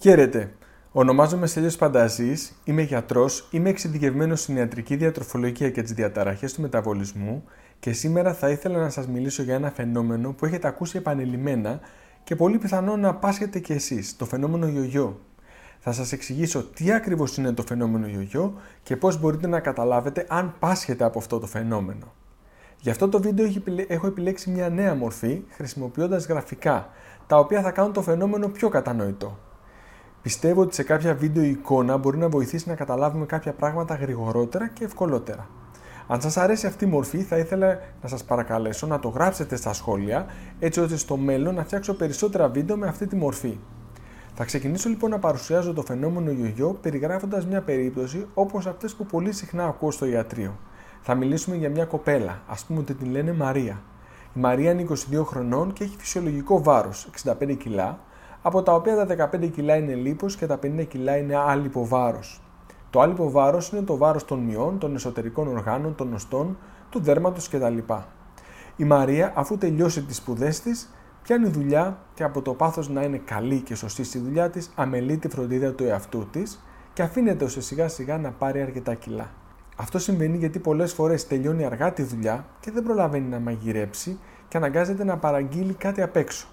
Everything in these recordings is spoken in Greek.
Χαίρετε. Ονομάζομαι Στέλιος Πανταζής, είμαι γιατρός, είμαι εξειδικευμένος στην ιατρική διατροφολογία και τις διαταραχές του μεταβολισμού και σήμερα θα ήθελα να σας μιλήσω για ένα φαινόμενο που έχετε ακούσει επανειλημμένα και πολύ πιθανό να πάσχετε κι εσείς, το φαινόμενο γιογιό. Θα σας εξηγήσω τι ακριβώς είναι το φαινόμενο γιογιό και πώς μπορείτε να καταλάβετε αν πάσχετε από αυτό το φαινόμενο. Γι' αυτό το βίντεο έχω επιλέξει μια νέα μορφή χρησιμοποιώντας γραφικά, τα οποία θα κάνουν το φαινόμενο πιο κατανοητό. Πιστεύω ότι σε κάποια βίντεο η εικόνα μπορεί να βοηθήσει να καταλάβουμε κάποια πράγματα γρηγορότερα και ευκολότερα. Αν σας αρέσει αυτή η μορφή θα ήθελα να σας παρακαλέσω να το γράψετε στα σχόλια έτσι ώστε στο μέλλον να φτιάξω περισσότερα βίντεο με αυτή τη μορφή. Θα ξεκινήσω λοιπόν να παρουσιάζω το φαινόμενο γιογιό περιγράφοντας μια περίπτωση όπως αυτές που πολύ συχνά ακούω στο ιατρείο. Θα μιλήσουμε για μια κοπέλα, ας πούμε ότι την λένε Μαρία. Η Μαρία είναι 22 χρονών και έχει φυσιολογικό βάρος, 65 κιλά, από τα οποία τα 15 κιλά είναι λίπος και τα 50 κιλά είναι άλυπο βάρος. Το άλυπο βάρος είναι το βάρος των μειών, των εσωτερικών οργάνων, των οστών, του δέρματος κτλ. Η Μαρία, αφού τελειώσει τις σπουδές της, πιάνει δουλειά και από το πάθος να είναι καλή και σωστή στη δουλειά της, αμελεί τη φροντίδα του εαυτού της και αφήνεται ώστε σιγά σιγά να πάρει αρκετά κιλά. Αυτό συμβαίνει γιατί πολλές φορές τελειώνει αργά τη δουλειά και δεν προλαβαίνει να μαγειρέψει και αναγκάζεται να παραγγείλει κάτι απ' έξω.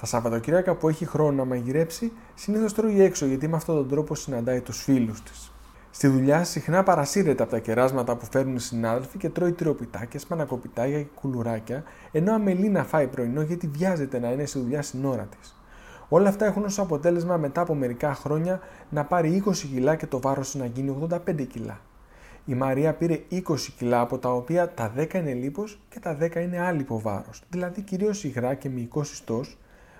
Τα Σαββατοκύριακα που έχει χρόνο να μαγειρέψει, συνήθως τρώει έξω γιατί με αυτόν τον τρόπο συναντάει τους φίλους της. Στη δουλειά συχνά παρασύρεται από τα κεράσματα που φέρνουν οι συνάδελφοι και τρώει τυροπιτάκια, σπανακοπιτάκια και κουλουράκια, ενώ αμελεί να φάει πρωινό γιατί βιάζεται να είναι στη δουλειά στην ώρα της. Όλα αυτά έχουν ως αποτέλεσμα μετά από μερικά χρόνια να πάρει 20 κιλά και το βάρος να γίνει 85 κιλά. Η Μαρία πήρε 20 κιλά από τα οποία τα 10 είναι λίπος και τα 10 είναι άλυπο βάρος, δηλαδή κυρίως υγρά και μυϊκός ιστός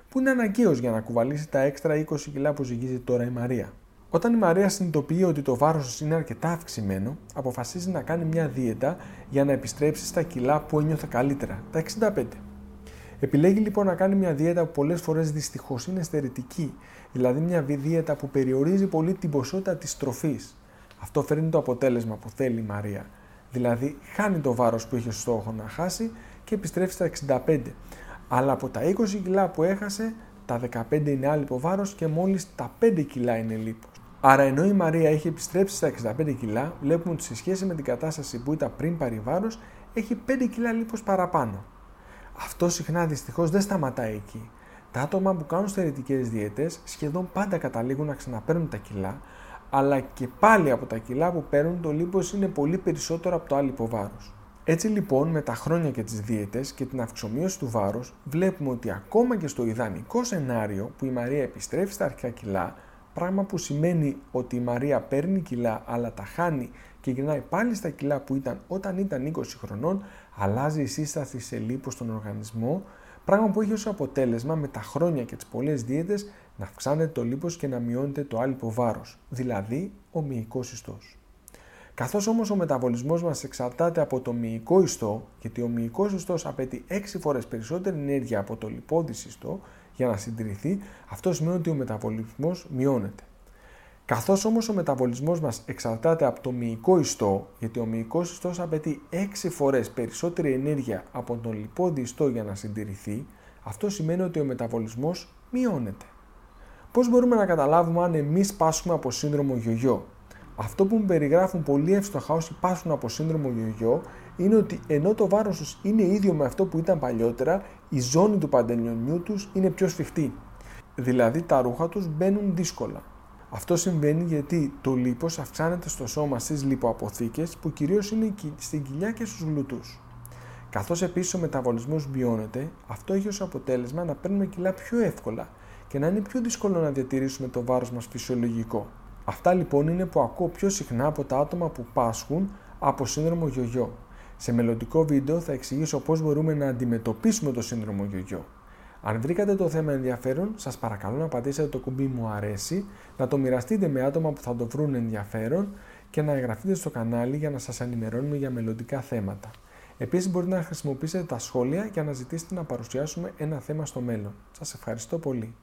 που είναι αναγκαίος για να κουβαλήσει τα έξτρα 20 κιλά που ζυγίζει τώρα η Μαρία. Όταν η Μαρία συνειδητοποιεί ότι το βάρος είναι αρκετά αυξημένο, αποφασίζει να κάνει μια δίαιτα για να επιστρέψει στα κιλά που ένιωθε καλύτερα, τα 65. Επιλέγει λοιπόν να κάνει μια δίαιτα που πολλές φορές δυστυχώς είναι στερετική, δηλαδή μια δίαιτα που περιορίζει πολύ την ποσότητα της τροφής. Αυτό φέρνει το αποτέλεσμα που θέλει η Μαρία. Δηλαδή, χάνει το βάρος που είχε στόχο να χάσει και επιστρέφει στα 65 αλλά από τα 20 κιλά που έχασε, τα 15 είναι άλυπο βάρος και μόλις τα 5 κιλά είναι λίπος. Άρα ενώ η Μαρία έχει επιστρέψει στα 65 κιλά, βλέπουμε ότι σε σχέση με την κατάσταση που ήταν πριν πάρει βάρος, έχει 5 κιλά λίπος παραπάνω. Αυτό συχνά δυστυχώς δεν σταματάει εκεί. Τα άτομα που κάνουν στερετικές διαιτές σχεδόν πάντα καταλήγουν να ξαναπαίρνουν τα κιλά, αλλά και πάλι από τα κιλά που παίρνουν το λίπος είναι πολύ περισσότερο από το άλυπο βάρος. Έτσι λοιπόν με τα χρόνια και τις δίαιτες και την αυξομοίωση του βάρους βλέπουμε ότι ακόμα και στο ιδανικό σενάριο που η Μαρία επιστρέφει στα αρχικά κιλά πράγμα που σημαίνει ότι η Μαρία παίρνει κιλά αλλά τα χάνει και γυρνάει πάλι στα κιλά που ήταν όταν ήταν 20 χρονών αλλάζει η σύσταση σε λίπος στον οργανισμό πράγμα που έχει ως αποτέλεσμα με τα χρόνια και τις πολλές δίαιτες να αυξάνεται το λίπος και να μειώνεται το άλυπο βάρος, δηλαδή ο μυϊκός ιστός. Καθώς όμως ο μεταβολισμός μας εξαρτάται από το μυϊκό ιστό, γιατί ο μυϊκός ιστός απαιτεί 6 φορές περισσότερη ενέργεια από το λιπόδι ιστό για να συντηρηθεί, αυτό σημαίνει ότι ο μεταβολισμός μειώνεται. Καθώς όμως ο μεταβολισμός μας εξαρτάται από το μυϊκό ιστό, γιατί ο μυϊκός ιστός απαιτεί 6 φορές περισσότερη ενέργεια από τον λιπόδι ιστό για να συντηρηθεί, αυτό σημαίνει ότι ο μεταβολισμός μειώνεται. Πώς μπορούμε να καταλάβουμε αν εμείς πάσχουμε από σύνδρομο γιογιό, αυτό που μου περιγράφουν πολύ εύστοχα όσοι πάσουν από σύνδρομο γιογιό είναι ότι ενώ το βάρος τους είναι ίδιο με αυτό που ήταν παλιότερα, η ζώνη του παντελονιού τους είναι πιο σφιχτή. Δηλαδή τα ρούχα τους μπαίνουν δύσκολα. Αυτό συμβαίνει γιατί το λίπος αυξάνεται στο σώμα στις λιποαποθήκες που κυρίως είναι στην κοιλιά και στους γλουτούς. Καθώς επίσης ο μεταβολισμός μειώνεται, αυτό έχει ως αποτέλεσμα να παίρνουμε κιλά πιο εύκολα και να είναι πιο δύσκολο να διατηρήσουμε το βάρος μας φυσιολογικό. Αυτά λοιπόν είναι που ακούω πιο συχνά από τα άτομα που πάσχουν από σύνδρομο γιογιό. Σε μελλοντικό βίντεο θα εξηγήσω πώς μπορούμε να αντιμετωπίσουμε το σύνδρομο γιογιό. Αν βρήκατε το θέμα ενδιαφέρον, σας παρακαλώ να πατήσετε το κουμπί μου αρέσει, να το μοιραστείτε με άτομα που θα το βρουν ενδιαφέρον και να εγγραφείτε στο κανάλι για να σας ενημερώνουμε για μελλοντικά θέματα. Επίσης μπορείτε να χρησιμοποιήσετε τα σχόλια για να ζητήσετε να παρουσιάσουμε ένα θέμα στο μέλλον. Σας ευχαριστώ πολύ.